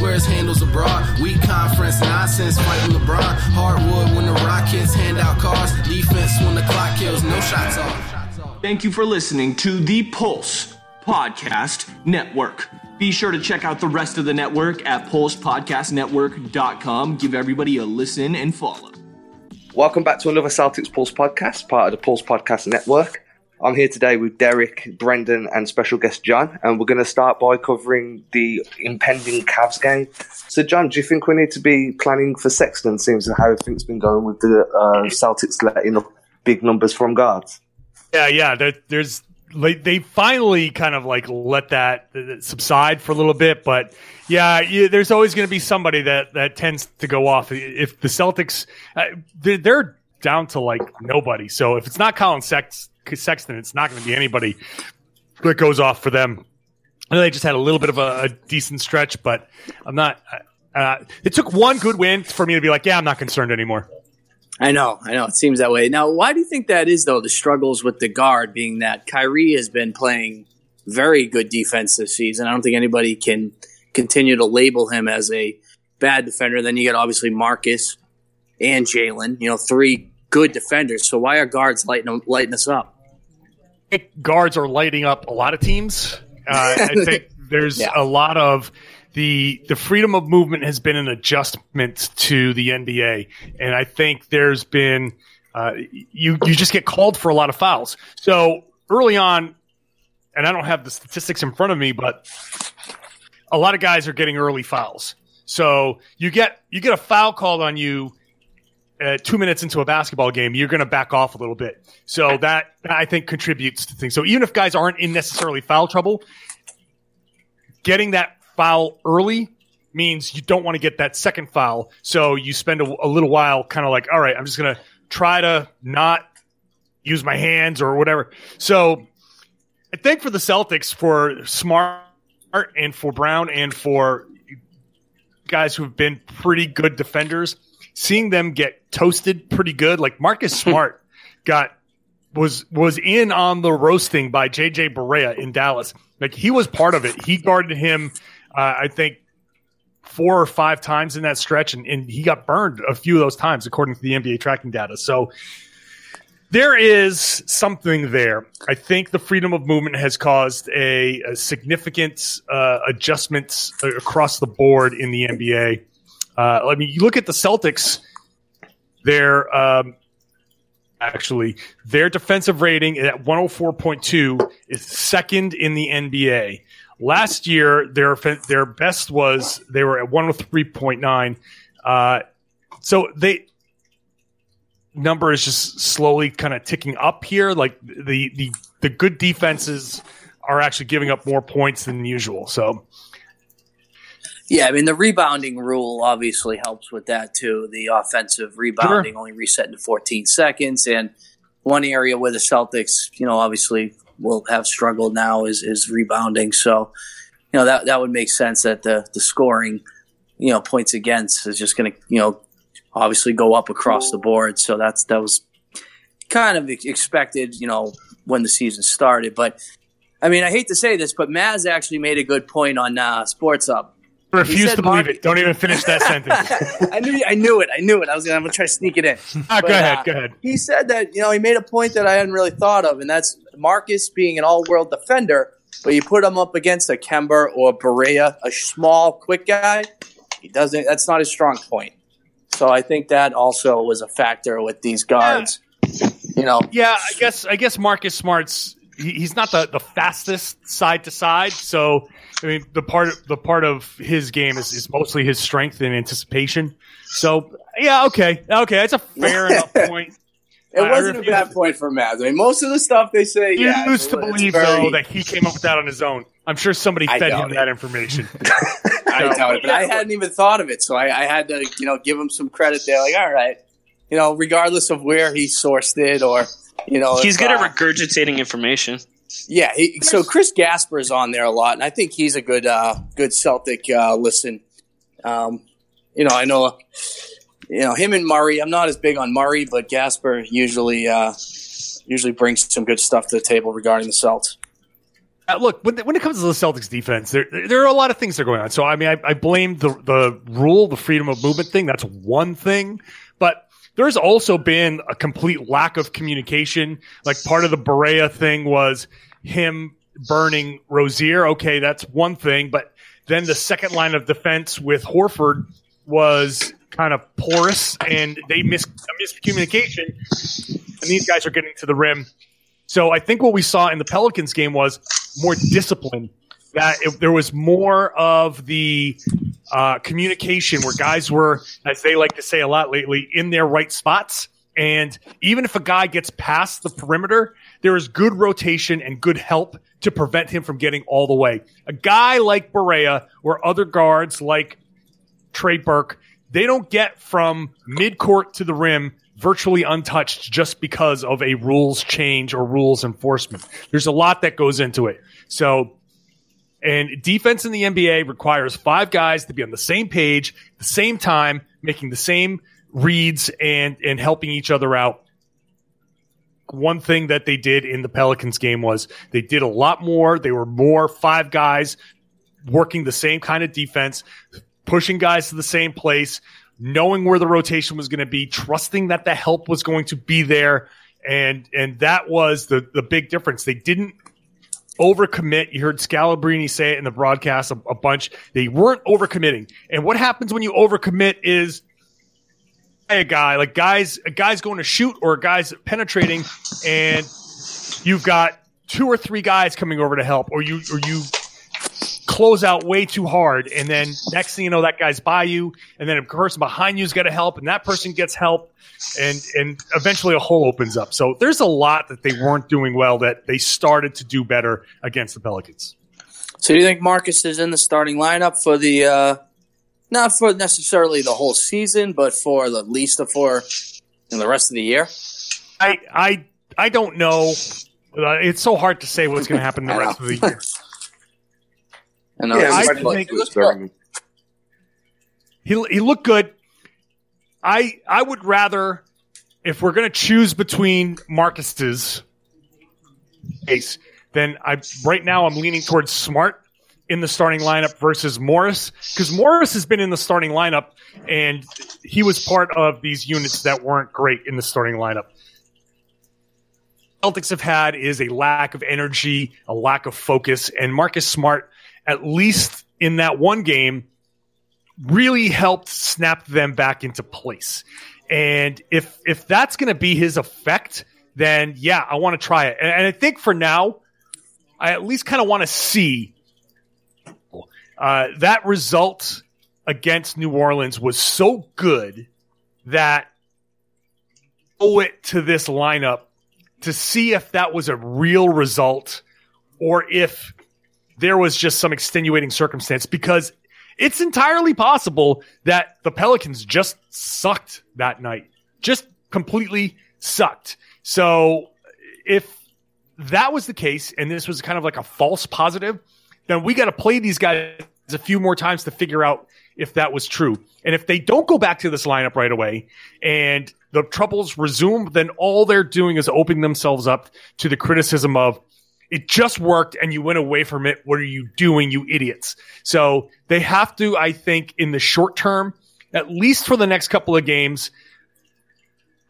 to the East where it's handles abroad. Weak conference, nonsense, fighting LeBron. Hardwood when the Rockets hand out cars. Defense when the clock kills, no shots off. Thank you for listening to the Pulse Podcast Network. Be sure to check out the rest of the network at pulsepodcastnetwork.com. Give everybody a listen and follow. Welcome back to another Celtics Pulse podcast, part of the Pulse Podcast Network. I'm here today with Derek, Brendan, and special guest John, and we're going to start by covering the impending Cavs game. So, John, do you think we need to be planning for Sexton? Seems how everything's been going with the uh, Celtics letting up big numbers from guards. Yeah, yeah. There, there's like they finally kind of like let that subside for a little bit, but yeah, you, there's always going to be somebody that that tends to go off. If the Celtics, uh, they're, they're, down to like nobody, so if it's not Collin Sex, Sexton, it's not going to be anybody that goes off for them. I know they just had a little bit of a, a decent stretch, but I'm not. Uh, it took one good win for me to be like, yeah, I'm not concerned anymore. I know, I know. It seems that way. Now, why do you think that is, though? The struggles with the guard being that Kyrie has been playing very good defense this season. I don't think anybody can continue to label him as a bad defender. Then you get obviously Marcus and Jaylen, You know, three good defenders. So why are guards lighting lighting us up? Guards are lighting up a lot of teams. Uh, I think there's yeah. a lot of the the freedom of movement has been an adjustment to the NBA, and I think there's been uh, you you just get called for a lot of fouls. So early on, and I don't have the statistics in front of me, but a lot of guys are getting early fouls. So you get you get a foul called on you uh, two minutes into a basketball game, you're going to back off a little bit. So that I think contributes to things. So even if guys aren't in necessarily foul trouble, getting that foul early means you don't want to get that second foul. So you spend a, a little while kind of like, all right, I'm just going to try to not use my hands or whatever. So I think for the Celtics, for Smart and for Brown and for guys who've been pretty good defenders, seeing them get toasted pretty good, like Marcus Smart got was was in on the roasting by JJ Barea in Dallas. Like he was part of it. He guarded him uh, I think four or five times in that stretch, and, and he got burned a few of those times, according to the NBA tracking data. So there is something there. I think the freedom of movement has caused a, a significant uh, adjustments across the board in the NBA. Uh, I mean, you look at the Celtics; their um, actually their defensive rating at 104.2 is second in the NBA. Last year, their their best was they were at 103.9. Uh, so they number is just slowly kind of ticking up here. Like the the the good defenses are actually giving up more points than usual. So. Yeah, I mean the rebounding rule obviously helps with that too. The offensive rebounding sure. only reset to 14 seconds, and one area where the Celtics, you know, obviously will have struggled now is is rebounding. So, you know that that would make sense that the the scoring, you know, points against is just going to you know obviously go up across the board. So that's that was kind of expected, you know, when the season started. But I mean, I hate to say this, but Maz actually made a good point on uh, Sports Hub refuse to believe Mark- it. Don't even finish that sentence. I knew, I knew it. I knew it. I was gonna, I'm gonna try to sneak it in. Ah, but, go ahead. Uh, go ahead. He said that you know he made a point that I hadn't really thought of, and that's Marcus being an all-world defender, but you put him up against a Kemba or Barea, a small, quick guy. He doesn't. That's not his strong point. So I think that also was a factor with these guards. Yeah. You know. Yeah, I guess. I guess Marcus Smart's. He, he's not the, the fastest side to side, so I mean, the part the part of his game is, is mostly his strength and anticipation. So yeah, okay, okay, that's a fair enough point. It wasn't a bad point for Maz. I mean, most of the stuff they say, you yeah, used to believe very... though that he came up with that on his own. I'm sure somebody fed him it. that information. I doubt it, but I hadn't even thought of it, so I, I, had to, you know, give him some credit there. Like, all right, you know, regardless of where he sourced it or, you know, he's good uh, at regurgitating information. Yeah, he, so Chris Gasper is on there a lot, and I think he's a good uh, good Celtic uh, listen. Um, you know, I know, you know him and Murray. I'm not as big on Murray, but Gasper usually uh, usually brings some good stuff to the table regarding the Celts. Uh, look, when, when it comes to the Celtics defense, there there are a lot of things that are going on. So I mean, I, I blame the the rule, the freedom of movement thing. That's one thing, but there's also been a complete lack of communication. Like part of the Barea thing was him burning Rozier. Okay, that's one thing, but then the second line of defense with Horford was kind of porous, and they missed miscommunication, and these guys are getting to the rim. So I think what we saw in the Pelicans game was more discipline. That it, there was more of the uh, communication where guys were, as they like to say a lot lately, in their right spots. And even if a guy gets past the perimeter, there is good rotation and good help to prevent him from getting all the way. A guy like Barea or other guards like Trey Burke, they don't get from midcourt to the rim virtually untouched just because of a rules change or rules enforcement. There's a lot that goes into it. So, and defense in the NBA requires five guys to be on the same page, at the same time, making the same reads and and helping each other out. One thing that they did in the Pelicans game was they did a lot more. They were more five guys working the same kind of defense, pushing guys to the same place, knowing where the rotation was going to be, trusting that the help was going to be there. And, and that was the, the big difference. They didn't overcommit. You heard Scalabrine say it in the broadcast a, a bunch. They weren't overcommitting. And what happens when you overcommit is a guy like guys, a guy's going to shoot or a guy's penetrating and you've got two or three guys coming over to help or you, or you close out way too hard, and then next thing you know, that guy's by you, and then a person behind you's got to help, and that person gets help, and and eventually a hole opens up. So there's a lot that they weren't doing well that they started to do better against the Pelicans. So do you think Marcus is in the starting lineup for the uh, not for necessarily the whole season, but for the least of four in the rest of the year? I I I don't know. Uh, it's so hard to say what's going to happen the rest of the year. And yeah, I think he he looked good. I I would rather if we're going to choose between Marcus's case, then I right now I'm leaning towards Smart in the starting lineup versus Morris because Morris has been in the starting lineup and he was part of these units that weren't great in the starting lineup. Celtics have had is a lack of energy, a lack of focus, and Marcus Smart at least in that one game, really helped snap them back into place. And if if that's going to be his effect, then yeah, I want to try it. And, and, I think for now, I at least kind of want to see uh, that result against New Orleans was so good that owe it to this lineup to see if that was a real result or if there was just some extenuating circumstance because it's entirely possible that the Pelicans just sucked that night. Just completely sucked. So if that was the case and this was kind of like a false positive, then we got to play these guys a few more times to figure out if that was true. And if they don't go back to this lineup right away and the troubles resume, then all they're doing is opening themselves up to the criticism of it just worked and you went away from it. What are you doing, you idiots? So they have to, I think, in the short term, at least for the next couple of games,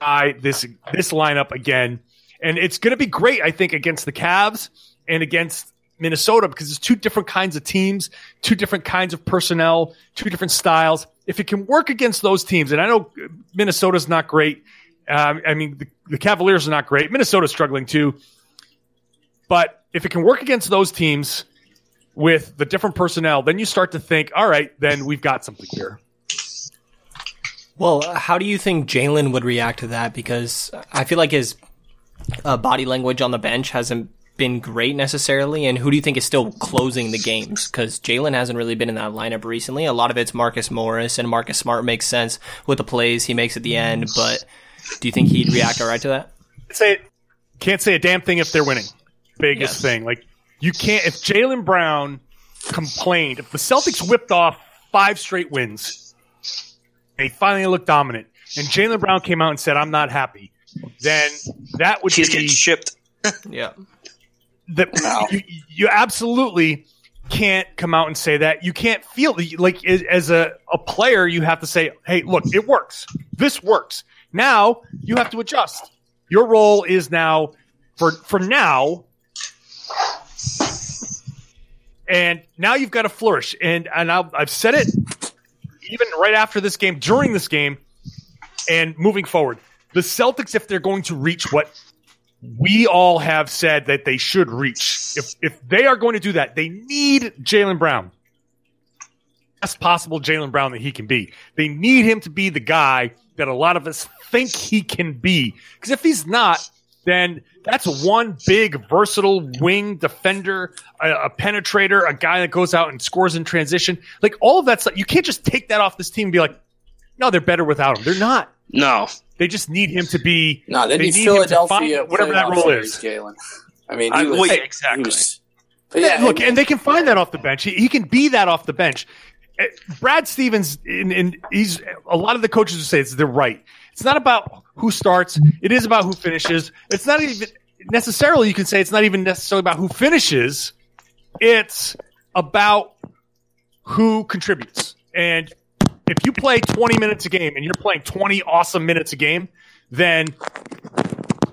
I this this lineup again. And it's going to be great, I think, against the Cavs and against Minnesota because it's two different kinds of teams, two different kinds of personnel, two different styles. If it can work against those teams, and I know Minnesota's not great. Um, I mean, the, the Cavaliers are not great. Minnesota's struggling too. But if it can work against those teams with the different personnel, then you start to think, all right, then we've got something here. Well, how do you think Jaylen would react to that? Because I feel like his uh, body language on the bench hasn't been great necessarily. And who do you think is still closing the games? Because Jaylen hasn't really been in that lineup recently. A lot of it's Marcus Morris, and Marcus Smart makes sense with the plays he makes at the end. But do you think he'd react all right to that? Say, can't say a damn thing if they're winning biggest yes. thing. Like you can't if Jaylen Brown complained, if the Celtics whipped off five straight wins, they finally looked dominant, and Jaylen Brown came out and said, "I'm not happy," then that would he's be, getting shipped. yeah. that no. you, you absolutely can't come out and say that. You can't feel like as a, a player, you have to say, Hey, look, it works. This works. Now you have to adjust. Your role is now for, for now. And now you've got to flourish. And, and i I've said it even right after this game, during this game, and moving forward. The Celtics, if they're going to reach what we all have said that they should reach. If if they are going to do that, they need Jaylen Brown. Best possible Jaylen Brown that he can be. They need him to be the guy that a lot of us think he can be. Because if he's not, then that's one big versatile wing defender, a, a, penetrator, a guy that goes out and scores in transition. Like all of that stuff, you can't just take that off this team and be like, no, they're better without him. They're not. No, they just need him to be. No, they, they need, need Philadelphia, whatever that role is. Jaylen. I mean, he was, well, yeah, exactly. Was, yeah, look, and they can find that off the bench. He, he can be that off the bench. Eh, Brad Stevens, and he's a lot of the coaches who say it's they're right. It's not about who starts. It is about who finishes. It's not even necessarily. You can say it's not even necessarily about who finishes. It's about who contributes. And if you play 20 minutes a game and you're playing 20 awesome minutes a game, then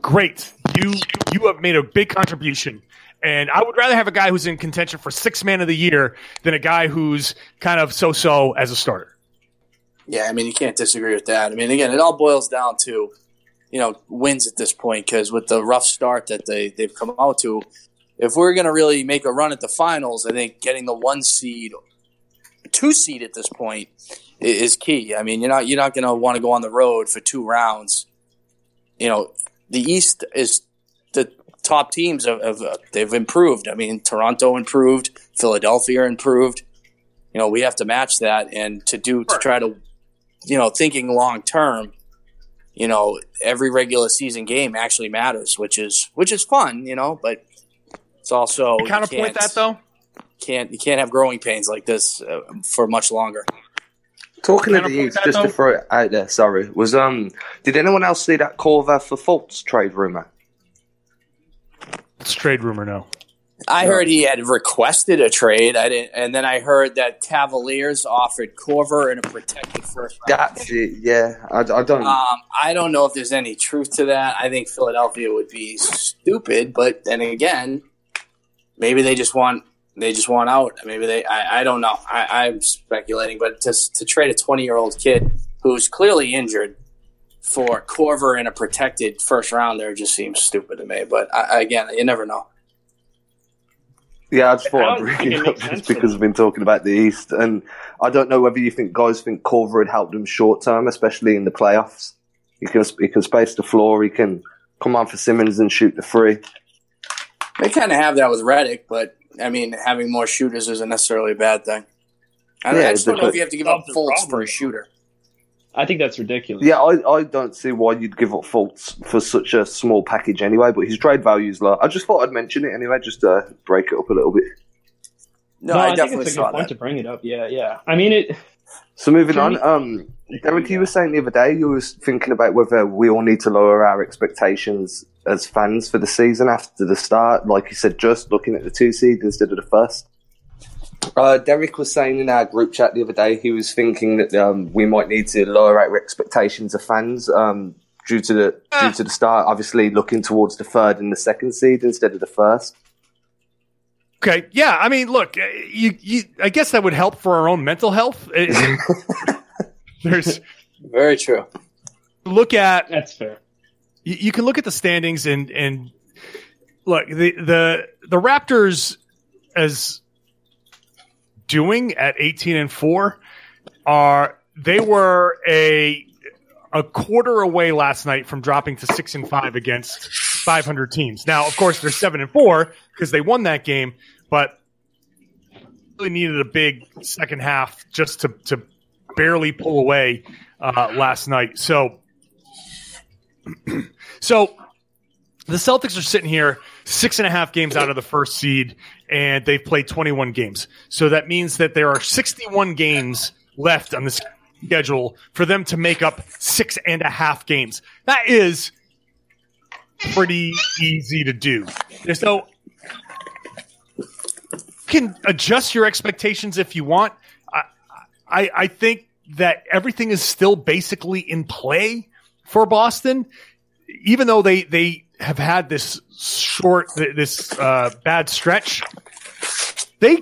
great. You you have made a big contribution. And I would rather have a guy who's in contention for six man of the year than a guy who's kind of so so as a starter. Yeah, I mean, you can't disagree with that. I mean, again, it all boils down to, you know, wins at this point because with the rough start that they, they've come out to, if we're going to really make a run at the finals, I think getting the one seed, two seed at this point is key. I mean, you're not you're not going to want to go on the road for two rounds. You know, the East is the top teams have, have uh, they've improved. I mean, Toronto improved, Philadelphia improved. You know, we have to match that, and to do to try to, you know, thinking long term. You know, every regular season game actually matters, which is which is fun. You know, but it's also counterpoint that though. Can't you can't have growing pains like this uh, for much longer. Talking of the East, just to throw it out there, sorry, was um, did anyone else see that Korver for Fultz trade rumor? It's trade rumor, no. I heard he had requested a trade. I didn't, and then I heard that Cavaliers offered Korver in a protected first round. That's it. Yeah, I, I don't. Um, I don't know if there's any truth to that. I think Philadelphia would be stupid, but then again, maybe they just want they just want out. Maybe they. I, I don't know. I, am speculating, but to to trade a 20 year old kid who's clearly injured for Korver in a protected first rounder just seems stupid to me. But I, again, you never know. Yeah, I just thought I'd bring it up just because we've been talking about the East, and I don't know whether you think guys think Korver had helped them short term, especially in the playoffs. He can he can space the floor. He can come on for Simmons and shoot the free. They kind of have that with Redick, but I mean, having more shooters isn't necessarily a bad thing. I, yeah, I just don't know if you have to give up Fultz for a shooter. I think that's ridiculous. Yeah, I, I don't see why you'd give up Fultz for such a small package anyway, but his trade value is low. I just thought I'd mention it anyway, just to break it up a little bit. No, no I, I definitely think it's a good point that. to bring it up. Yeah, yeah. I mean, it. So moving on, um, Derek, you were saying the other day you were thinking about whether we all need to lower our expectations as fans for the season after the start. Like you said, just looking at the two seed instead of the first. Uh, Derek was saying in our group chat the other day he was thinking that um, we might need to lower our expectations of fans um, due to the due to the start. Obviously, looking towards the third and the second seed instead of the first. Okay, yeah. I mean, look, uh, you, you I guess that would help for our own mental health. There's very true. Look at that's fair. You, you can look at the standings and and look the the the Raptors as doing at 18 and 4 are they were a a quarter away last night from dropping to 6 and 5 against 500 teams. Now, of course, they're 7 and 4 because they won that game, but really needed a big second half just to to barely pull away uh, last night. So, so the Celtics are sitting here six and a half games out of the first seed, and they've played 21 games. So that means that there are 61 games left on the schedule for them to make up six and a half games. That is pretty easy to do. There's no can adjust your expectations if you want. I, I, I think that everything is still basically in play for Boston, even though they they have had this short this uh, bad stretch. They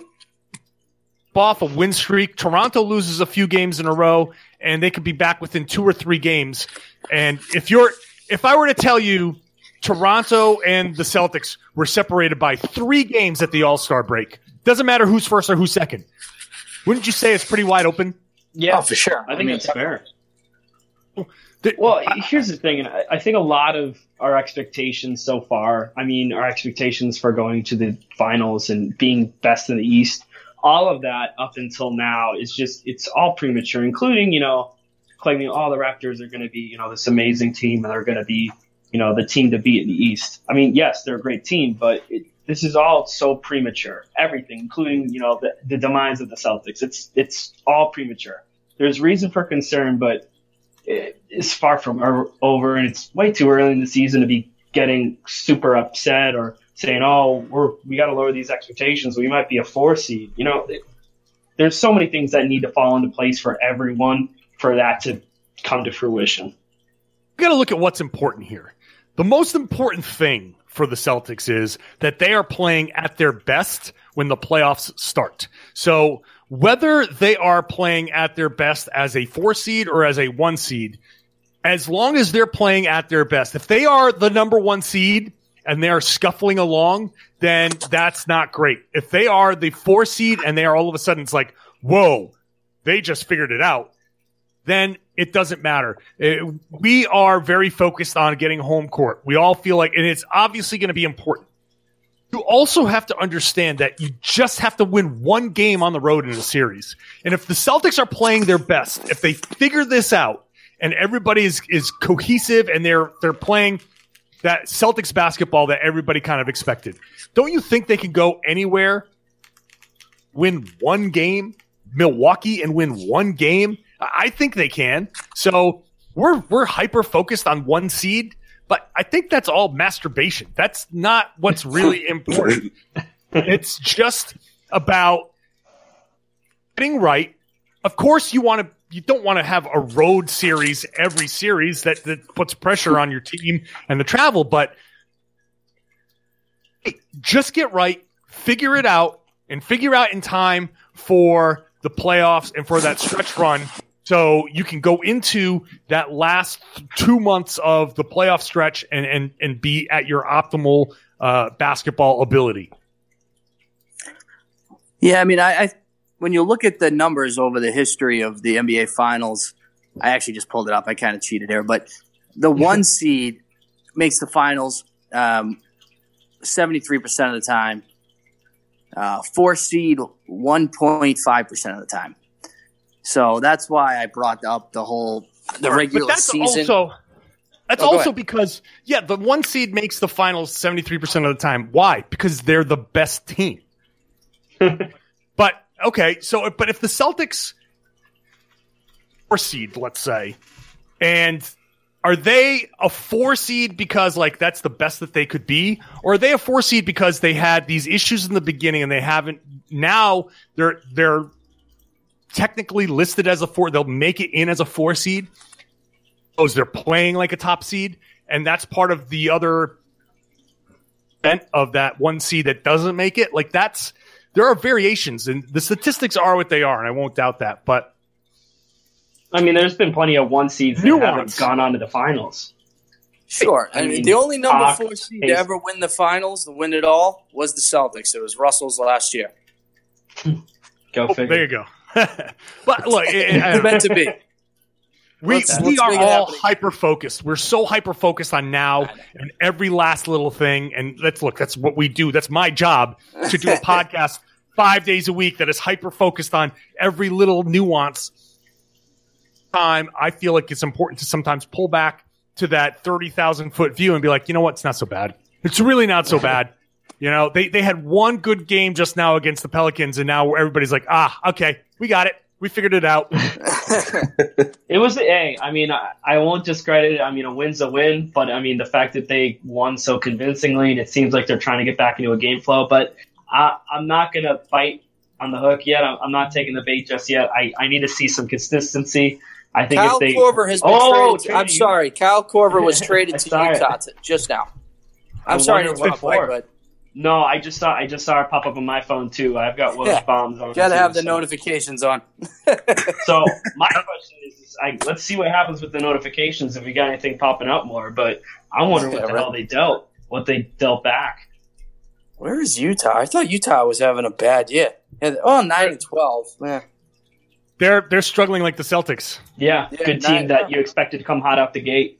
off a win streak. Toronto loses a few games in a row, and they could be back within two or three games. And if you're if I were to tell you Toronto and the Celtics were separated by three games at the All Star break, doesn't matter who's first or who's second. Wouldn't you say it's pretty wide open? Yeah, oh, for sure. I think I mean, that's fair. Well, here's the thing. And I think a lot of our expectations so far, I mean, our expectations for going to the finals and being best in the East, all of that up until now is just, it's all premature, including, you know, claiming all oh, the Raptors are going to be, you know, this amazing team and they're going to be, you know, the team to beat in the East. I mean, yes, they're a great team, but it, this is all so premature. Everything, including, you know, the, the demise of the Celtics. It's, it's all premature. There's reason for concern, but is far from over, and it's way too early in the season to be getting super upset or saying, "Oh, we're we got to lower these expectations. We might be a four seed." You know, it, there's so many things that need to fall into place for everyone for that to come to fruition. We got to look at what's important here. The most important thing for the Celtics is that they are playing at their best when the playoffs start. So whether they are playing at their best as a four seed or as a one seed, as long as they're playing at their best, if they are the number one seed and they are scuffling along, then that's not great. If they are the four seed and they are all of a sudden, it's like, whoa, they just figured it out, then it doesn't matter. It, we are very focused on getting home court. We all feel like, and it's obviously going to be important you also have to understand that you just have to win one game on the road in a series. And if the Celtics are playing their best, if they figure this out and everybody is, is cohesive and they're they're playing that Celtics basketball that everybody kind of expected, don't you think they can go anywhere, win one game, Milwaukee, and win one game? I think they can. So we're we're hyper focused on one seed but I think that's all masturbation. That's not what's really important. it's just about getting right. Of course, you want to. You don't want to have a road series every series that, that puts pressure on your team and the travel, but just get right, figure it out, and figure out in time for the playoffs and for that stretch run so you can go into that last two months of the playoff stretch and and and be at your optimal uh, basketball ability. Yeah, I mean, I, I when you look at the numbers over the history of the NBA Finals, I actually just pulled it up. I kind of cheated there, but the one seed makes the finals um, 73% of the time. Uh, four seed 1.5% of the time. So that's why I brought up the whole the regular but that's season. Also, that's oh, also because yeah, the one seed makes the finals seventy three percent of the time. Why? Because they're the best team. but okay, so but if the Celtics four seed, let's say, and are they a four seed because like that's the best that they could be, or are they a four seed because they had these issues in the beginning and they haven't now they're they're technically listed as a four. They'll make it in as a four seed. Because they're playing like a top seed, and that's part of the other bent of that one seed that doesn't make it. Like that's there are variations, and the statistics are what they are, and I won't doubt that. But I mean, there's been plenty of one seeds that haven't gone on to the finals. Sure. I, I mean, the only number four seed to ever win the finals, to win it all, was the Celtics. It was Russell's last year. Go oh, figure. There you go. But look, it, it, meant to be. We, we are all hyper focused. We're so hyper focused on now and every last little thing. And let's look, that's what we do. That's my job to do a podcast five days a week that is hyper focused on every little nuance. Time, I feel like it's important to sometimes pull back to that 30,000 foot view and be like, you know what? It's not so bad. It's really not so bad. You know, they, they had one good game just now against the Pelicans, and now everybody's like, ah, okay, we got it. We figured it out. it was, hey, I mean, I, I, won't discredit it. I mean, a win's a win, but I mean, the fact that they won so convincingly, and it seems like they're trying to get back into a game flow. But I, I'm not going to bite on the hook yet. I'm, I'm, not taking the bait just yet. I, I need to see some consistency. I think Kyle if they, Korver has been oh, traded. I'm sorry, Kyle Korver was traded to Utah it. just now. I'm sorry to interrupt, but no, I just saw I just saw it pop up on my phone too. I've got Woj yeah. bombs on. Got to have the so. notifications on. so my question is, is I, let's see what happens with the notifications if we got anything popping up more. But I'm wondering yeah, what the right. hell they dealt, what they dealt back. Where is Utah? I thought Utah was having a bad year. Yeah, oh, nine and twelve. Man. They're they're struggling like the Celtics. Yeah, yeah good team that you expected to come hot out the gate.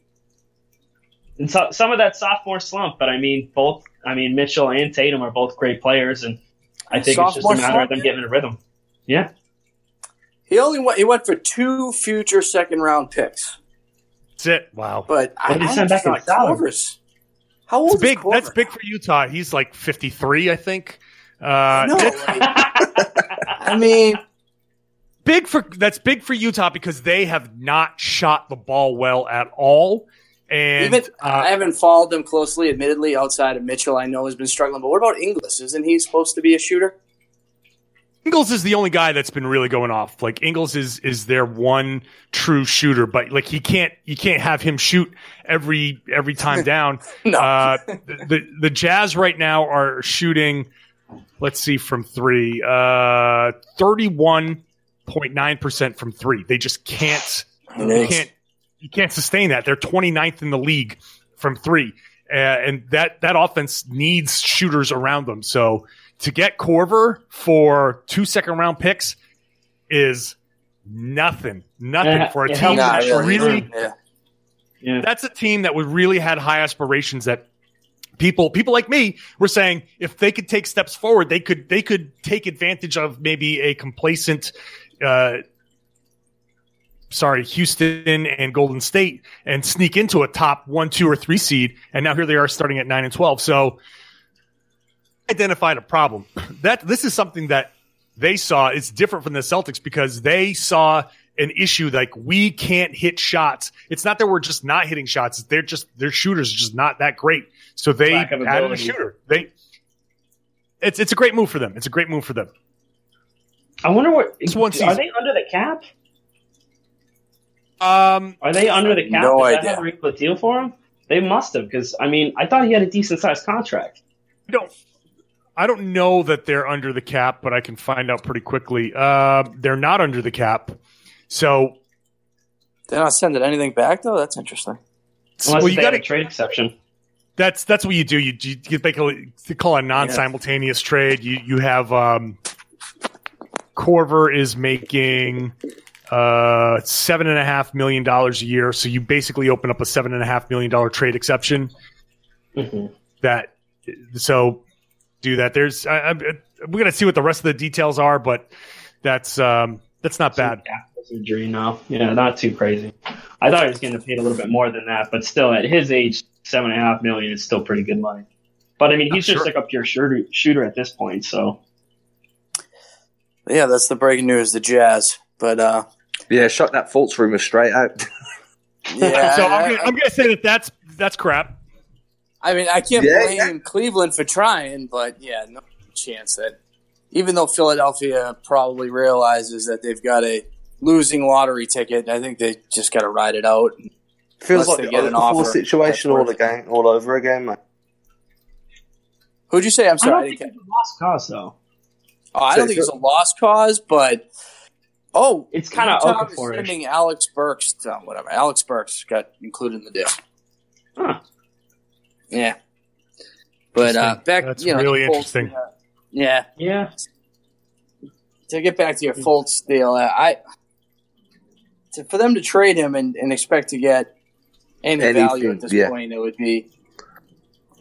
And so, some of that sophomore slump, but I mean, both. I mean, Mitchell and Tatum are both great players, and I think sophomore it's just a matter slump, of them getting a rhythm. Yeah. He only went. He went for two future second round picks. That's it. Wow. But what I, did he send back in dollars? How old that's big. Korver? That's big for Utah. He's like fifty three, I think. Uh, no, like, I mean, big for that's big for Utah because they have not shot the ball well at all. And Even, uh, I haven't followed them closely, admittedly, outside of Mitchell. I know has been struggling, but what about Ingles? Isn't he supposed to be a shooter? Ingles is the only guy that's been really going off. Like Ingles is is their one true shooter, but like he can't you can't have him shoot every every time down. no. uh, the the Jazz right now are shooting. Let's see from three. Uh, thirty one point nine percent from three. They just can't. Nice. Can't you can't sustain that. They're 29th in the league from three, uh, and that that offense needs shooters around them. So to get Korver for two second round picks is nothing, nothing yeah, for a team that really. really yeah. Yeah. That's a team that would really had high aspirations that people people like me were saying if they could take steps forward they could they could take advantage of maybe a complacent uh, sorry, Houston and Golden State and sneak into a top one, two, or three seed. And now here they are starting at nine and 12. So identified a problem. That this is something that they saw is different from the Celtics because they saw an issue like we can't hit shots. It's not that we're just not hitting shots. They're just their shooters are just not that great. So they added a shooter. They it's it's a great move for them. It's a great move for them. I wonder what it's one season. are they under the cap? Um, Are they under the cap? No Is idea. That a deal for him? They must have, because I mean, I thought he had a decent sized contract. No, I don't know that they're under the cap, but I can find out pretty quickly. Uh, they're not under the cap, so they're not sending anything back though. That's interesting. Unless well, you got a trade exception. That's that's what you do. You you basically call a non-simultaneous yeah. trade. You you have um, Korver is making uh, seven and a half million dollars a year. So you basically open up a seven and a half million dollar trade exception. Mm-hmm. That so do that. There's I, I, we're gonna see what the rest of the details are, but that's um, that's not bad. Yeah, Injury, no, yeah, not too crazy. I thought he was getting paid a little bit more than that, but still, at his age, seven and a half million is still pretty good money. But I mean, he's just sure. like a pure shooter, shooter at this point. So, yeah, that's the breaking news. The Jazz, but uh, yeah, shut that false rumor straight out. yeah, so I'm gonna, I'm gonna, say that that's that's crap. I mean, I can't yeah, blame yeah. Cleveland for trying, but yeah, no chance that even though Philadelphia probably realizes that they've got a losing lottery ticket, I think they just got to ride it out. Feels like they get an offer. situation all again, all over again, man. Who'd you say? I'm sorry. I don't think it's a lost cause, though. Oh, I don't think it's a lost cause, but Oh, it's kind of Okafor. Sending Alex Burks, to, whatever. Alex Burks got included in the deal. Huh. Yeah. But uh, back, That's you know, really interesting. Uh, yeah, yeah. To get back to your Fultz deal, uh, I to, for them to trade him and, and expect to get any Anything, value at this yeah. point, it would be.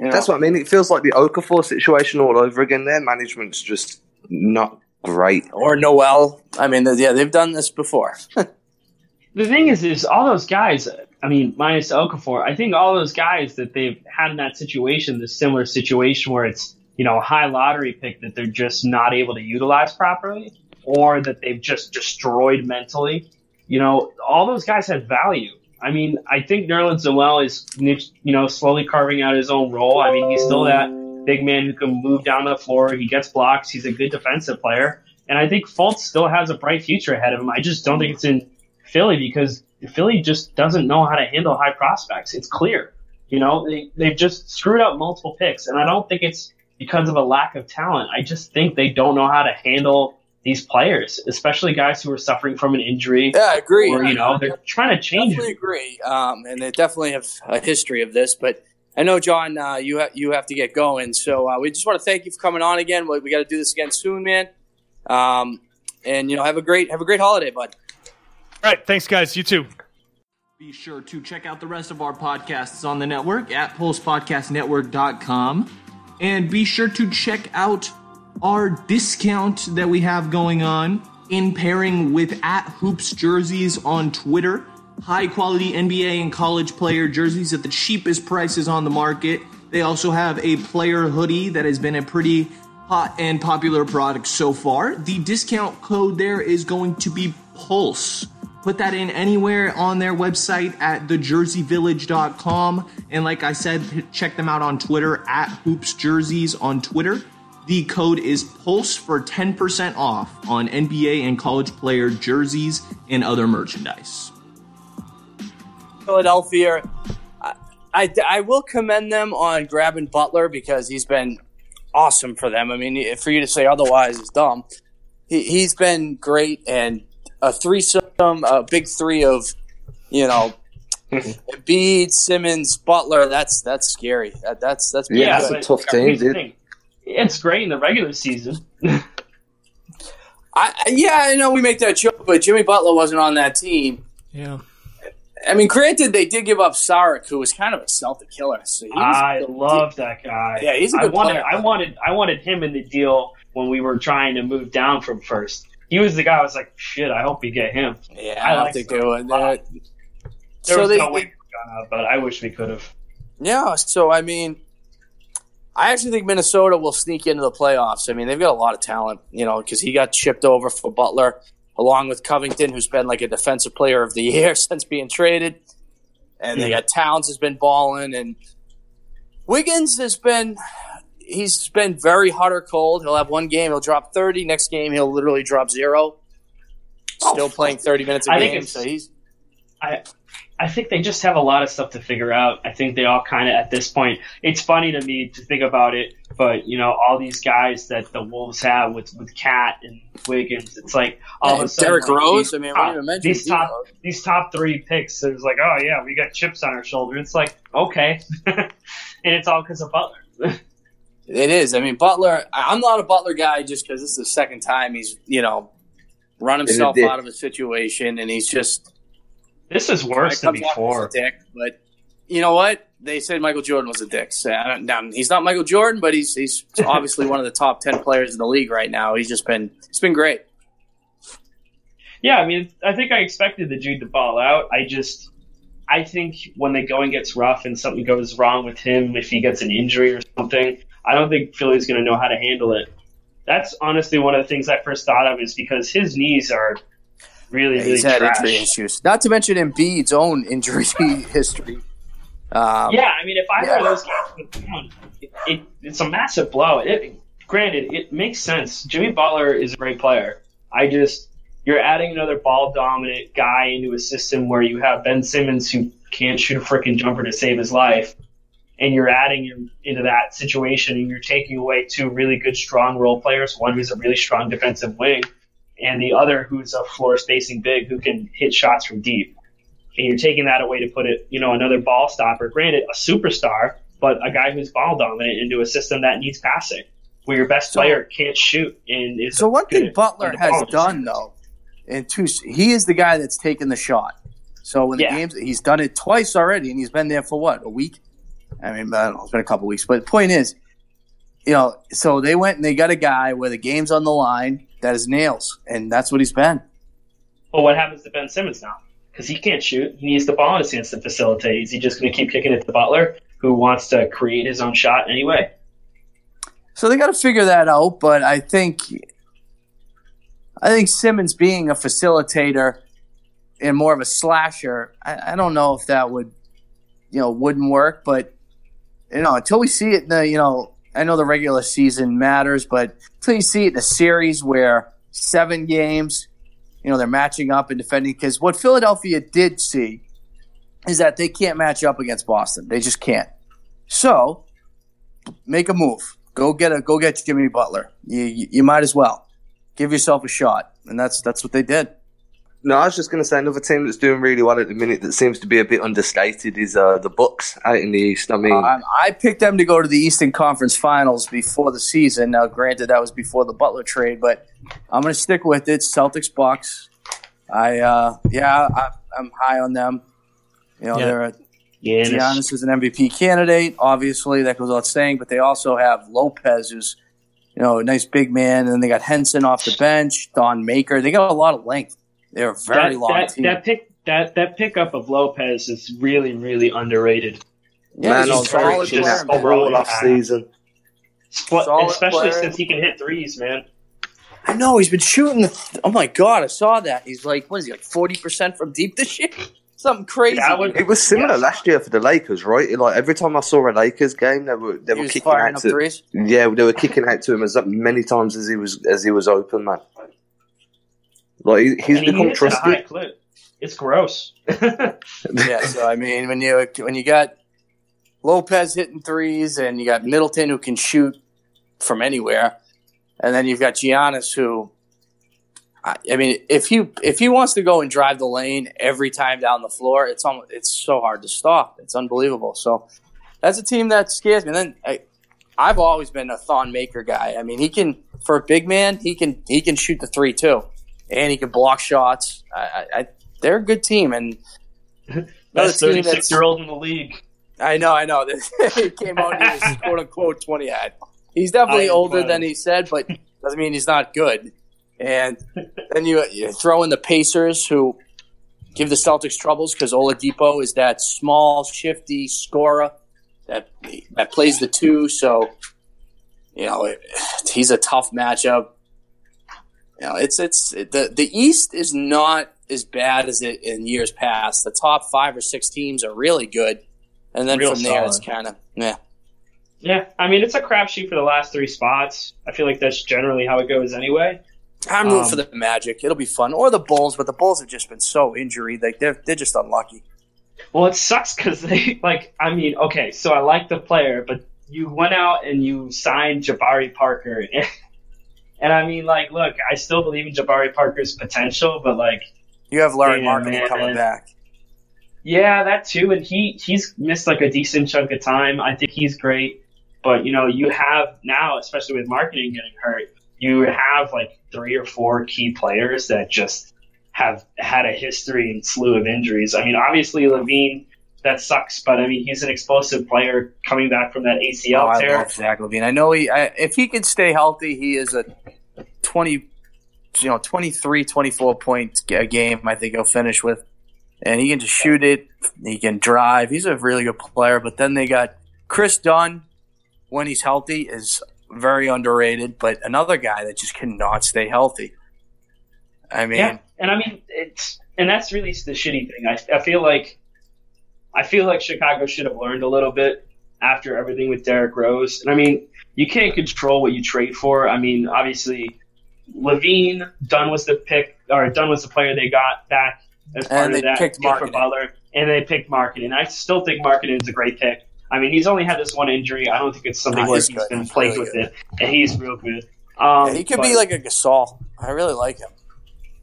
You know, That's what I mean. It feels like the Okafor situation all over again. Their management's just not great. Or Noel. I mean, yeah, they've done this before. the thing is, is all those guys. I mean, minus Okafor, I think all those guys that they've had in that situation, this similar situation where it's you know a high lottery pick that they're just not able to utilize properly, or that they've just destroyed mentally. You know, all those guys have value. I mean, I think Nerlens Noel is you know slowly carving out his own role. I mean, he's still that big man who can move down the floor. He gets blocks. He's a good defensive player. And I think Fultz still has a bright future ahead of him. I just don't think it's in Philly because Philly just doesn't know how to handle high prospects. It's clear. You know, they, they've just screwed up multiple picks. And I don't think it's because of a lack of talent. I just think they don't know how to handle these players, especially guys who are suffering from an injury. Yeah, I agree. Or, you know, they're trying to change definitely agree. Um, and they definitely have a history of this. But I know, John, uh, you, ha- you have to get going. So uh, we just want to thank you for coming on again. We, we got to do this again soon, man. Um, and, you know, have a great, have a great holiday, bud. All right. Thanks, guys. You too. Be sure to check out the rest of our podcasts on the network at pulsepodcastnetwork.com. And be sure to check out our discount that we have going on in pairing with at Hoops Jerseys on Twitter. High quality NBA and college player jerseys at the cheapest prices on the market. They also have a player hoodie that has been a pretty hot and popular product so far. The discount code there is going to be Pulse. Put that in anywhere on their website at thejerseyvillage.com. And like I said, check them out on Twitter at hoopsjerseys on Twitter. The code is PULSE for 10% off on NBA and college player jerseys and other merchandise. Philadelphia, I, I, I, will commend them on grabbing Butler because he's been awesome for them. I mean, for you to say otherwise is dumb. He, he's been great and a threesome, a big three of, you know, Embiid, Simmons, Butler. That's that's scary. That, that's that's yeah, that's a tough team, dude. It's great in the regular season. I yeah, I know we make that joke, but Jimmy Butler wasn't on that team. Yeah. I mean, granted, they did give up Saric, who was kind of a Celtic killer. So I love that guy. Yeah, he's a good I wanted, player. I wanted, I wanted him in the deal when we were trying to move down from first. He was the guy. I was like, shit. I hope we get him. Yeah, I, I like think they would. There so was they, no way out, but I wish we could have. Yeah. So I mean, I actually think Minnesota will sneak into the playoffs. I mean, they've got a lot of talent, you know, because he got shipped over for Butler along with Covington, who's been like a defensive player of the year since being traded. And they hmm. got Towns has been balling, and Wiggins has been he's been very hot or cold. He'll have one game, he'll drop thirty. Next game, he'll literally drop zero. Oh. Still oh, playing thirty minutes a I game, so he's. I I think they just have a lot of stuff to figure out. I think they all kind of at this point. It's funny to me to think about it, but you know, all these guys that the Wolves have with with KAT and Wiggins, it's like all yeah, of a sudden. Derrick Rose. I mean, top, these top these top three picks. It's like, oh yeah, we got chips on our shoulder. It's like okay, and it's all because of Butler. it is. I mean, Butler. I'm not a Butler guy just because this is the second time he's you know run himself out of a situation, and he's just this is worse than before. Dick, but you know what? They said Michael Jordan was a dick. So, now, he's not Michael Jordan, but he's he's obviously one of the top ten players in the league right now. He's just been it's been great. Yeah, I mean, I think I expected the dude to ball out. I just, I think when the going gets rough and something goes wrong with him, if he gets an injury or something, I don't think Philly's going to know how to handle it. That's honestly one of the things I first thought of is because his knees are really, really he's had trash. injury issues. Not to mention Embiid's own injury history. Um, yeah, I mean, if either yeah. of those guys it, it, it's a massive blow. It, granted, it makes sense. Jimmy Butler is a great player. I just you're adding another ball dominant guy into a system where you have Ben Simmons who can't shoot a freaking jumper to save his life, and you're adding him into that situation, and you're taking away two really good strong role players, one who's a really strong defensive wing, and the other who's a floor spacing big who can hit shots from deep. And you're taking that away to put it, you know, another ball stopper, granted a superstar, but a guy who's ball dominant into a system that needs passing, where your best so, player can't shoot. And is so one thing Butler has done though, and two, he is the guy that's taken the shot. So when the yeah. games, he's done it twice already, and he's been there for what a week. I mean, I don't know, it's been a couple weeks, but the point is, you know, so they went and they got a guy where the game's on the line that is nails, and that's what he's been. Well, what happens to Ben Simmons now? Because he can't shoot. He needs the ball in his hands to facilitate. Is he just going to keep kicking it to Butler, who wants to create his own shot anyway? So they got to figure that out. But I think, I think Simmons being a facilitator and more of a slasher, I, I don't know if that would, you know, wouldn't work. But you know, until we see it in the, you know, I know the regular season matters, but until you see it in a series where seven games, you know, they're matching up and defending. Because what Philadelphia did see is that they can't match up against Boston. They just can't. So make a move. Go get a go get Jimmy Butler. You, you, you might as well give yourself a shot, and that's that's what they did. No, I was just going to say another team that's doing really well at the minute that seems to be a bit understated is uh, the Bucks out in the East. I mean, um, I picked them to go to the Eastern Conference Finals before the season. Now, granted, that was before the Butler trade, but I'm going to stick with it. Celtics, Bucks. I uh, yeah, I, am high on them. You know, yeah. they're a, Giannis. Giannis is an MVP candidate. Obviously, that goes without saying. But they also have Lopez, who's you know a nice big man, and then they got Henson off the bench, Thon Maker. They got a lot of length. They're a very that, long that, team. That pick that that pickup of Lopez is really really underrated. Yeah, Man, he's solid just overall off season. Especially player. since he can hit threes, man. I know he's been shooting. The, oh my god, I saw that. He's like, what is he like, forty percent from deep this year? Something crazy. Yeah, would, it was similar last year for the Lakers, right? Like every time I saw a Lakers game, they were they he were kicking out to threes? yeah, they were kicking out to him as many times as he was as he was open, man. Like he's and become he trusted. It's gross. yeah, so I mean, when you when you got Lopez hitting threes, and you got Middleton who can shoot from anywhere, and then you've got Giannis who, I mean, if he if he wants to go and drive the lane every time down the floor, it's almost, it's so hard to stop. It's unbelievable. So that's a team that scares me. And then I, I've always been a Thon Maker guy. I mean, he can for a big man, he can he can shoot the three too and he can block shots. I, I, they're a good team, and best thirty six year old in the league. I know, I know. he came out and he was quote unquote twenty. He's definitely older than he said, but doesn't mean he's not good. And then you, you throw in the Pacers, who give the Celtics troubles because Oladipo is that small, shifty scorer that that plays the two. So you know it, he's a tough matchup. You know, it's it's it, the the East is not as bad as it in years past. The top five or six teams are really good, and then Real from there it's kind of yeah. Yeah, I mean it's a crapshoot for the last three spots. I feel like that's generally how it goes anyway. I'm rooting um, for the Magic. It'll be fun, or the Bulls, but the Bulls have just been so injury. Like they're they're just unlucky. Well, it sucks because they like. I mean, okay, so I like the player, but you went out and you signed Jabari Parker, and I mean, like, look, I still believe in Jabari Parker's potential, but like, you have Larry Markkanen coming back. Yeah, that too, and he he's missed like a decent chunk of time. I think he's great, but you know, you have now, especially with Markkanen getting hurt, you have like three or four key players that just have had a history and slew of injuries. I mean, obviously LaVine that sucks. But I mean, he's an explosive player coming back from that ACL oh, tear. I love Zach LaVine. I know he, I, if he can stay healthy, he is a 20, you know, 23, 24 point a game. I think he'll finish with, and he can just shoot it. He can drive. He's a really good player. But then they got Kris Dunn when he's healthy is very underrated, but another guy that just cannot stay healthy. I mean, yeah, and I mean it's and that's really the shitty thing. I, I feel like I feel like Chicago should have learned a little bit after everything with Derrick Rose. And I mean, you can't control what you trade for. I mean, obviously, LaVine, Dunn was the pick, or Dunn was the player they got back as part and of that picked for Butler, and they picked Markkanen. I still think Markkanen is a great pick. I mean, he's only had this one injury. I don't think it's something nah, where he's, he's been plagued really with good. it, and he's real good. Um, yeah, he could but, be like a Gasol. I really like him.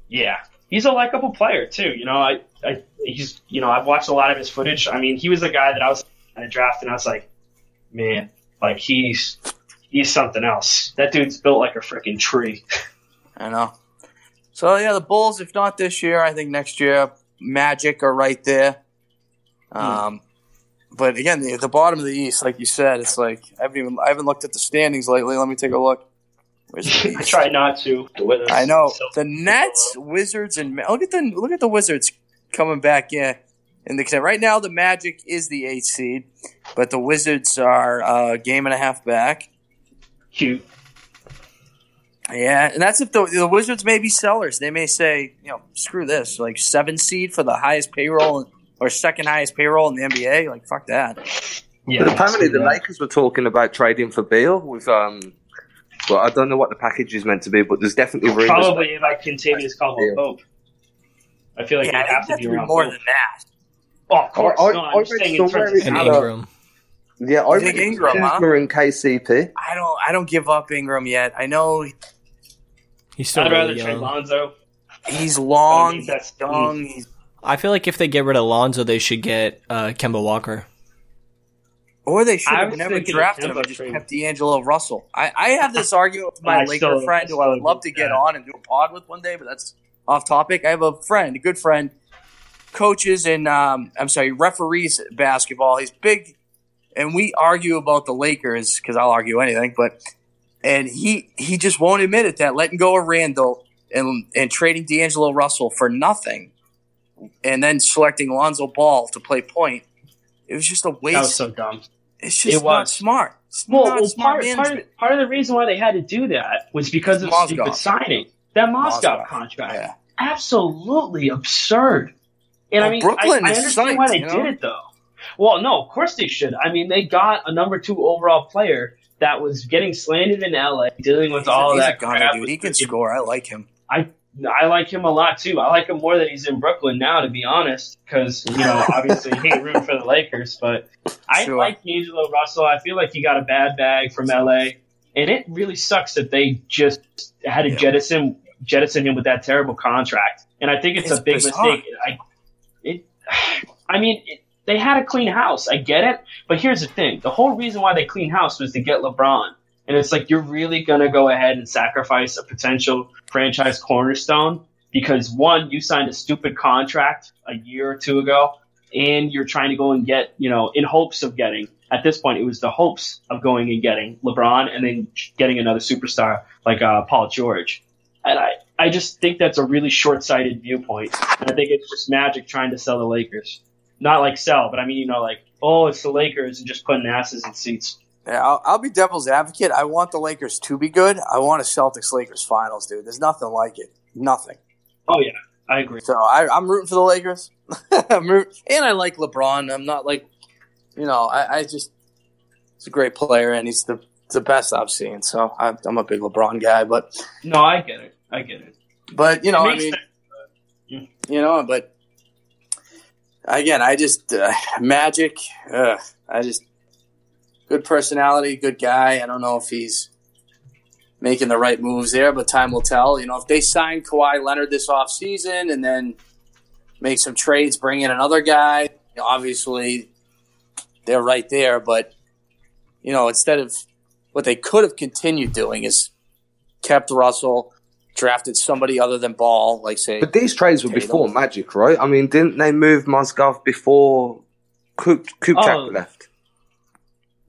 Yeah, he's a likable player too. You know, I, I he's you know I've watched a lot of his footage. I mean, he was a guy that I was in a draft and I was like, man, like he's he's something else. That dude's built like a freaking tree. I know. So yeah, the Bulls, if not this year, I think next year, Magic are right there. Hmm. Um, but again, the, the bottom of the East, like you said, it's like I haven't even I haven't looked at the standings lately. Let me take a look. I try not to. I know the Nets, Wizards, and look at the look at the Wizards coming back in. In the right now, the Magic is the eighth seed, but the Wizards are a game and a half back. Cute. Yeah, and that's if the, the Wizards may be sellers. They may say, you know, screw this, like seven seed for the highest payroll or second highest payroll in the NBA. Like fuck that. Yeah, but apparently the Lakers were talking about trading for Beal with um. Well, I don't know what the package is meant to be, but there's definitely room. Probably like Kentavious Caldwell Pope. I feel like yeah, they have to be around more than that. Oh, of course. I, no, I, I'm saying in terms of Ingram. Yeah, I think Ingram, huh? in KCP. I don't. I don't give up Ingram yet. I know he's still. I'd really rather trade Lonzo. He's long. He's young. He's I feel like if they get rid of Lonzo, they should get uh, Kemba Walker. Or they should have never drafted him and just kept D'Angelo Russell. I, I have this argument with my Laker friend who I would love to get on and do a pod with one day, but that's off topic. I have a friend, a good friend, coaches and um, I'm sorry, referees basketball. He's big, and we argue about the Lakers because I'll argue anything. But and he he just won't admit it that letting go of Randle and and trading D'Angelo Russell for nothing and then selecting Lonzo Ball to play point, it was just a waste. That was so dumb. It's just it not smart. It's well, not well smart part, part, of, part, of, the reason why they had to do that was because of Mozgov. stupid signing. That Mozgov, contract. Yeah. Absolutely absurd. And well, I mean, Brooklyn I, I understand why they you know? did it though. Well, no, of course they should. I mean, they got a number two overall player that was getting slanted in LA, dealing with he's all a, that crap. Dude. He can score. I like him. I I like him a lot too. I like him more that he's in Brooklyn now, to be honest, because you know obviously he ain't rooting for the Lakers, but I sure. like D'Angelo Russell. I feel like he got a bad bag from LA, and it really sucks that they just had to yeah. jettison jettison him with that terrible contract. And I think it's, it's a big bizarre. mistake. I, it, I mean, it, they had a clean house. I get it, but here's the thing: the whole reason why they clean house was to get LeBron. And it's like you're really gonna go ahead and sacrifice a potential franchise cornerstone because one, you signed a stupid contract a year or two ago, and you're trying to go and get, you know, in hopes of getting. At this point, it was the hopes of going and getting LeBron and then getting another superstar like uh, Paul George. And I, I just think that's a really short-sighted viewpoint. And I think it's just Magic trying to sell the Lakers. Not like sell, but I mean, you know, like, oh, it's the Lakers and just putting asses in seats. Yeah, I'll, I'll, be devil's advocate. I want the Lakers to be good. I want a Celtics Lakers finals, dude. There's nothing like it. Nothing. Oh yeah, I agree. So I, am rooting for the Lakers. I'm root, and I like LeBron. I'm not like, you know, I, I, just he's a great player and he's the the best I've seen. So I, am a big LeBron guy. But no, I get it. I get it. But you know, I mean, sense. you know, but again, I just uh, Magic. Uh, I just good personality, good guy. I don't know if he's making the right moves there, but time will tell. You know, if they sign Kawhi Leonard this offseason and then make some trades, bring in another guy, obviously they're right there. But, you know, instead of what they could have continued doing is kept Russell, drafted somebody other than Ball, like say. But these trades were Tatum. before Magic, right? I mean, didn't they move Mozgov before Kupchak oh, left?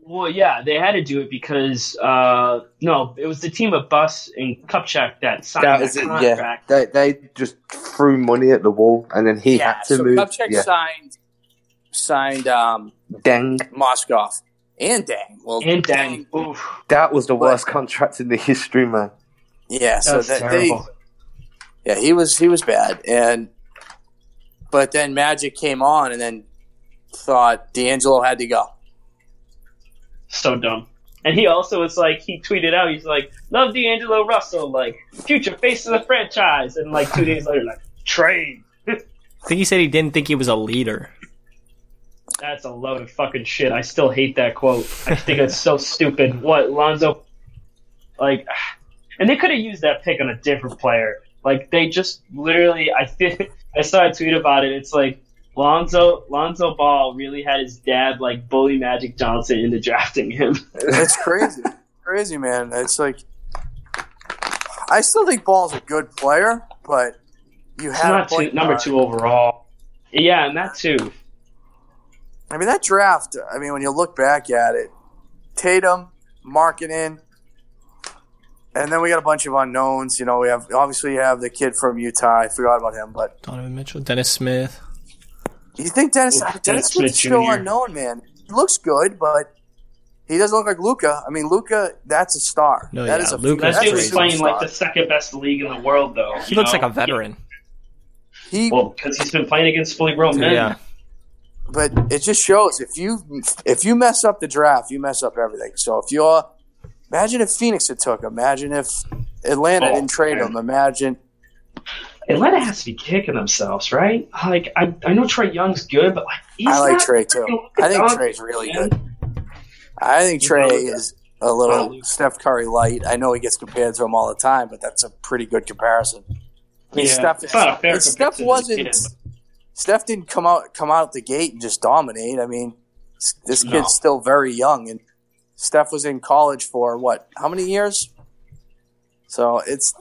Well, yeah, they had to do it because uh, no, it was the team of Buss and Kupchak that signed that, that contract. Yeah, they, they just threw money at the wall, and then he yeah, had to so move. Kupchak yeah. signed signed um, Deng Mozgov and Deng. Well, and Deng. Deng. That was the worst but, contract in the history, man. Yeah, so that, that they, yeah, he was he was bad, and but then Magic came on, and then thought D'Angelo had to go so dumb. And he also was like, he tweeted out, he's like, love D'Angelo Russell, like, future face of the franchise. And like two days later, like, trade. I think he said he didn't think he was a leader. That's a load of fucking shit. I still hate that quote. I think it's so stupid. What, Lonzo? Like, and they could have used that pick on a different player. Like, they just literally, I think, I saw a tweet about it. It's like, Lonzo Lonzo Ball really had his dad like bully Magic Johnson into drafting him. That's crazy, crazy man. It's like I still think Ball's a good player, but you have two, number two overall. Yeah, and that too. I mean that draft. I mean when you look back at it, Tatum, Markkanen, and then we got a bunch of unknowns. You know, we have obviously you have the kid from Utah. I forgot about him, but Donovan Mitchell, Dennis Smith. You think Dennis Ooh, Dennis Smith's still unknown, man? He looks good, but he doesn't look like Luka. I mean, Luka, that's a star. No, that yeah, is a Luka. That dude was playing like the second best league in the world, though. He looks know? like a veteran. He well because he's been playing against fully grown men. Yeah. But it just shows if you if you mess up the draft, you mess up everything. So if you're imagine if Phoenix had took him, imagine if Atlanta oh, didn't trade man. him, imagine. Atlanta has to be kicking themselves, right? Like I, I know Trae Young's good, but like I like Trae too. I think Trae's really man. good. I think Trae is a little Steph Curry light. I know he gets compared to him all the time, but that's a pretty good comparison. I mean, yeah, Steph, Steph wasn't. Steph didn't come out come out the gate and just dominate. I mean, this kid's no. still very young, and Steph was in college for what? How many years? So it's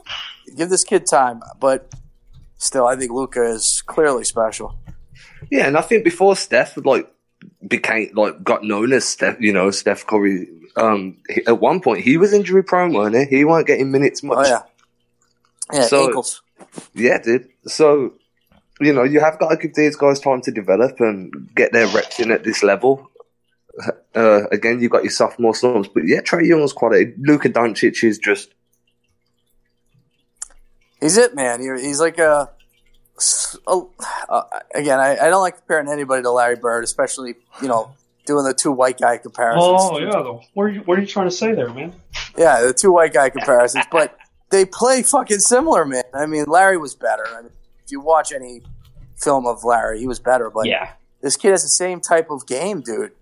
give this kid time, but still, I think Luka is clearly special. Yeah, and I think before Steph like became like got known as Steph, you know, Steph Curry. Um, at one point he was injury prone, wasn't he? He weren't getting minutes much. Oh yeah, yeah, so, ankles. Yeah, dude. So you know, you have got to give these guys time to develop and get their reps in at this level. Uh, again, you've got your sophomore slumps, but yeah, Trae Young's quality. Luka Doncic is just. He's it, man. He's like a. a uh, again, I, I, don't like comparing anybody to Larry Bird, especially you know doing the two white guy comparisons. Oh yeah, what are you, what are you trying to say there, man? Yeah, the two white guy comparisons, but they play fucking similar, man. I mean, Larry was better. I mean, if you watch any film of Larry. He was better, but yeah, this kid has the same type of game, dude.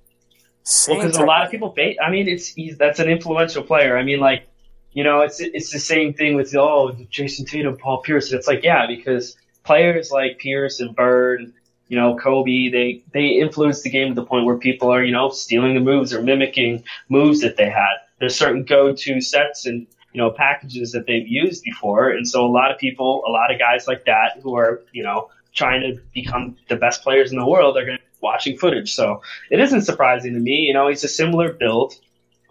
Same because a lot of people bait. I mean, it's he's that's an influential player. I mean, like you know, it's it's the same thing with oh Jayson Tatum, Paul Pierce. It's like yeah, because players like Pierce and Bird, you know, Kobe, they they influence the game to the point where people are you know stealing the moves or mimicking moves that they had. There's certain go-to sets and you know packages that they've used before, and so a lot of people, a lot of guys like that who are you know trying to become the best players in the world are going to be watching footage. So it isn't surprising to me. You know, he's a similar build.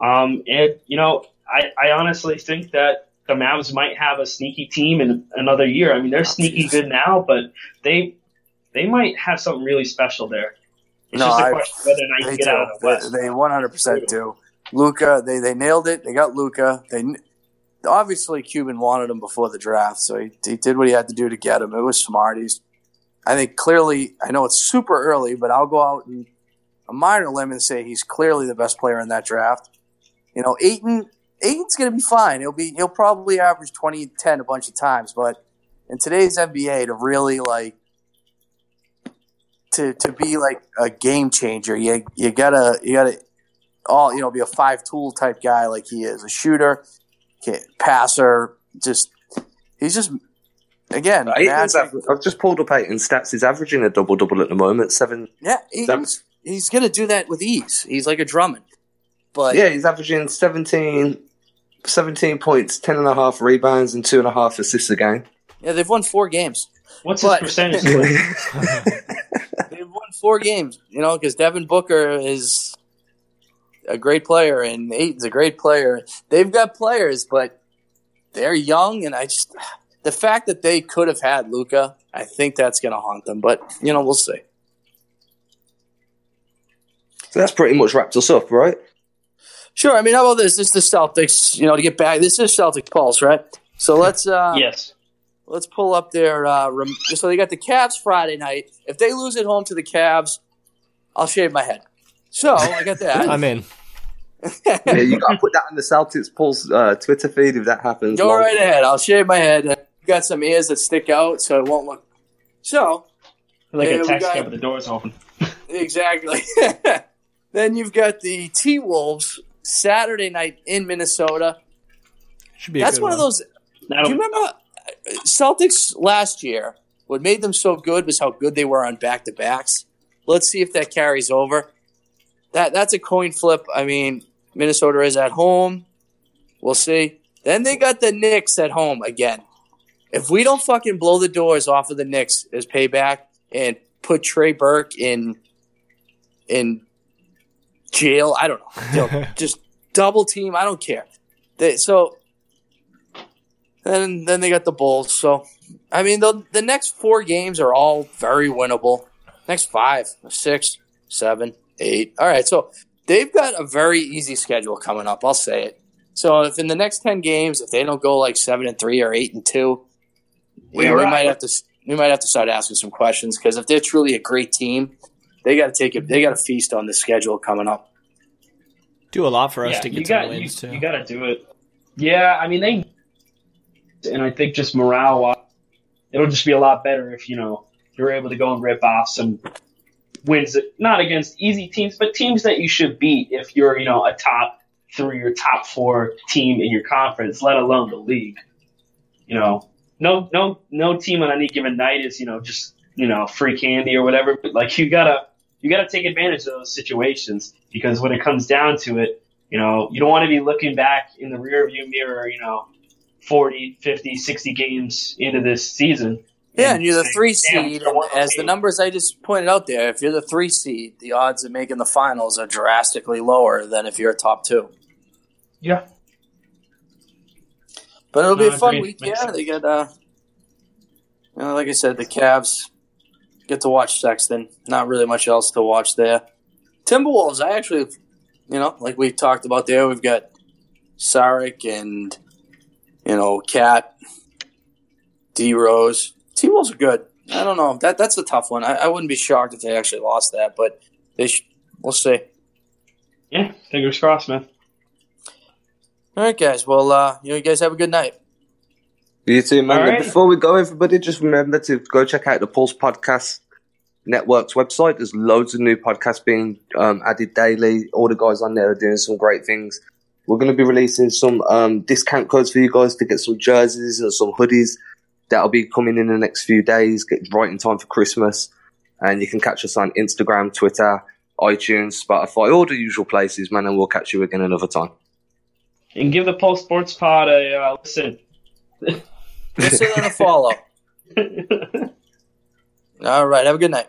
Um, and, you know, I, I honestly think that the Mavs might have a sneaky team in another year. I mean, they're sneaky good now, but they they might have something really special there. It's no, just a I, question whether or not you get do. out of the West. They 100% do. Luka, they, they nailed it. They got Luka. They obviously Cuban wanted him before the draft, so he, he did what he had to do to get him. It was smart. He's I think clearly, I know it's super early, but I'll go out and a minor limb and say he's clearly the best player in that draft. You know, Ayton, Ayton's going to be fine. He'll be, he'll probably average 20 10 a bunch of times, but in today's NBA to really like, to, to be like a game changer, you, you gotta, you gotta all, you know, be a five tool type guy like he is a shooter, passer, just, he's just Again, Ayton's I've just pulled up Ayton's stats. He's averaging a double double at the moment. Seven. Yeah, he's, he's going to do that with ease. He's like a Drummond. But yeah, he's averaging 17, 17 points, ten and a half rebounds, and two and a half assists a game. Yeah, they've won four games. What's but, his percentage? they've won four games. You know, because Devin Booker is a great player and Ayton's a great player. They've got players, but they're young, and I just the fact that they could have had Luka, I think that's going to haunt them. But you know, we'll see. So that's pretty much wrapped us up, right? Sure. I mean, how about this? This is the Celtics. You know, to get back, this is Celtics Pulse, right? So let's. Uh, yes. Let's pull up their. Uh, rem- so they got the Cavs Friday night. If they lose at home to the Cavs, I'll shave my head. So I got that. I'm in. Yeah, you got to put that in the Celtics Pulse uh, Twitter feed if that happens. Go right ahead. I'll shave my head got some ears that stick out, so it won't look. So, like a taxi cab with the doors open. exactly. then you've got the T Wolves Saturday night in Minnesota. Should be. That's one, one, of those. That'll, do you remember uh, Celtics last year? What made them so good was how good they were on back to backs. Let's see if that carries over. That that's a coin flip. I mean, Minnesota is at home. We'll see. Then they got the Knicks at home again. If we don't fucking blow the doors off of the Knicks as payback and put Trey Burke in in jail, I don't know. just double team. I don't care. They, so then then they got the Bulls. So I mean the the next four games are all very winnable. Next five, six, seven, eight. All right. So they've got a very easy schedule coming up. I'll say it. So if in the next ten games, if they don't go like seven and three or eight and two, we, we might have to we might have to start asking some questions because if they're truly a great team, they got to take it. They got to feast on the schedule coming up. Do a lot for us Yeah, to you get got some you, wins too. you got to do it. Yeah, I mean they, and I think just morale, uh, it'll just be a lot better if you know you're able to go and rip off some wins, not against easy teams, but teams that you should beat if you're you know a top three or top four team in your conference, let alone the league. You know, no no no team on any given night is you know just you know free candy or whatever, but like you gotta you gotta take advantage of those situations because when it comes down to it, you know, you don't want to be looking back in the rear view mirror, you know, 40, 50, 60 games into this season. Yeah, and you're the three seed. As the numbers I just pointed out there, if you're the three seed, the odds of making the finals are drastically lower than if you're a top two. Yeah. But it'll be No, a fun week. Yeah, sense. they get. Uh, you know, like I said, the Cavs get to watch Sexton. Not really much else to watch there. Timberwolves. I actually, you know, like we talked about there, we've got Saric and you know KAT, D Rose. T Wolves are good. I don't know. That that's a tough one. I, I wouldn't be shocked if they actually lost that, but they. Sh- we'll see. Yeah, fingers crossed, man. All right, guys. Well, uh, you know, you guys have a good night. You too, man. All right. Before we go, everybody, just remember to go check out the Pulse Podcast Network's website. There's loads of new podcasts being um, added daily. All the guys on there are doing some great things. We're going to be releasing some um, discount codes for you guys to get some jerseys and some hoodies. That'll be coming in the next few days. Get right in time for Christmas. And you can catch us on Instagram, Twitter, iTunes, Spotify, all the usual places, man. And we'll catch you again another time. And give the Pulse Sports Pod a uh, listen. Listen and a follow. All right. Have a good night.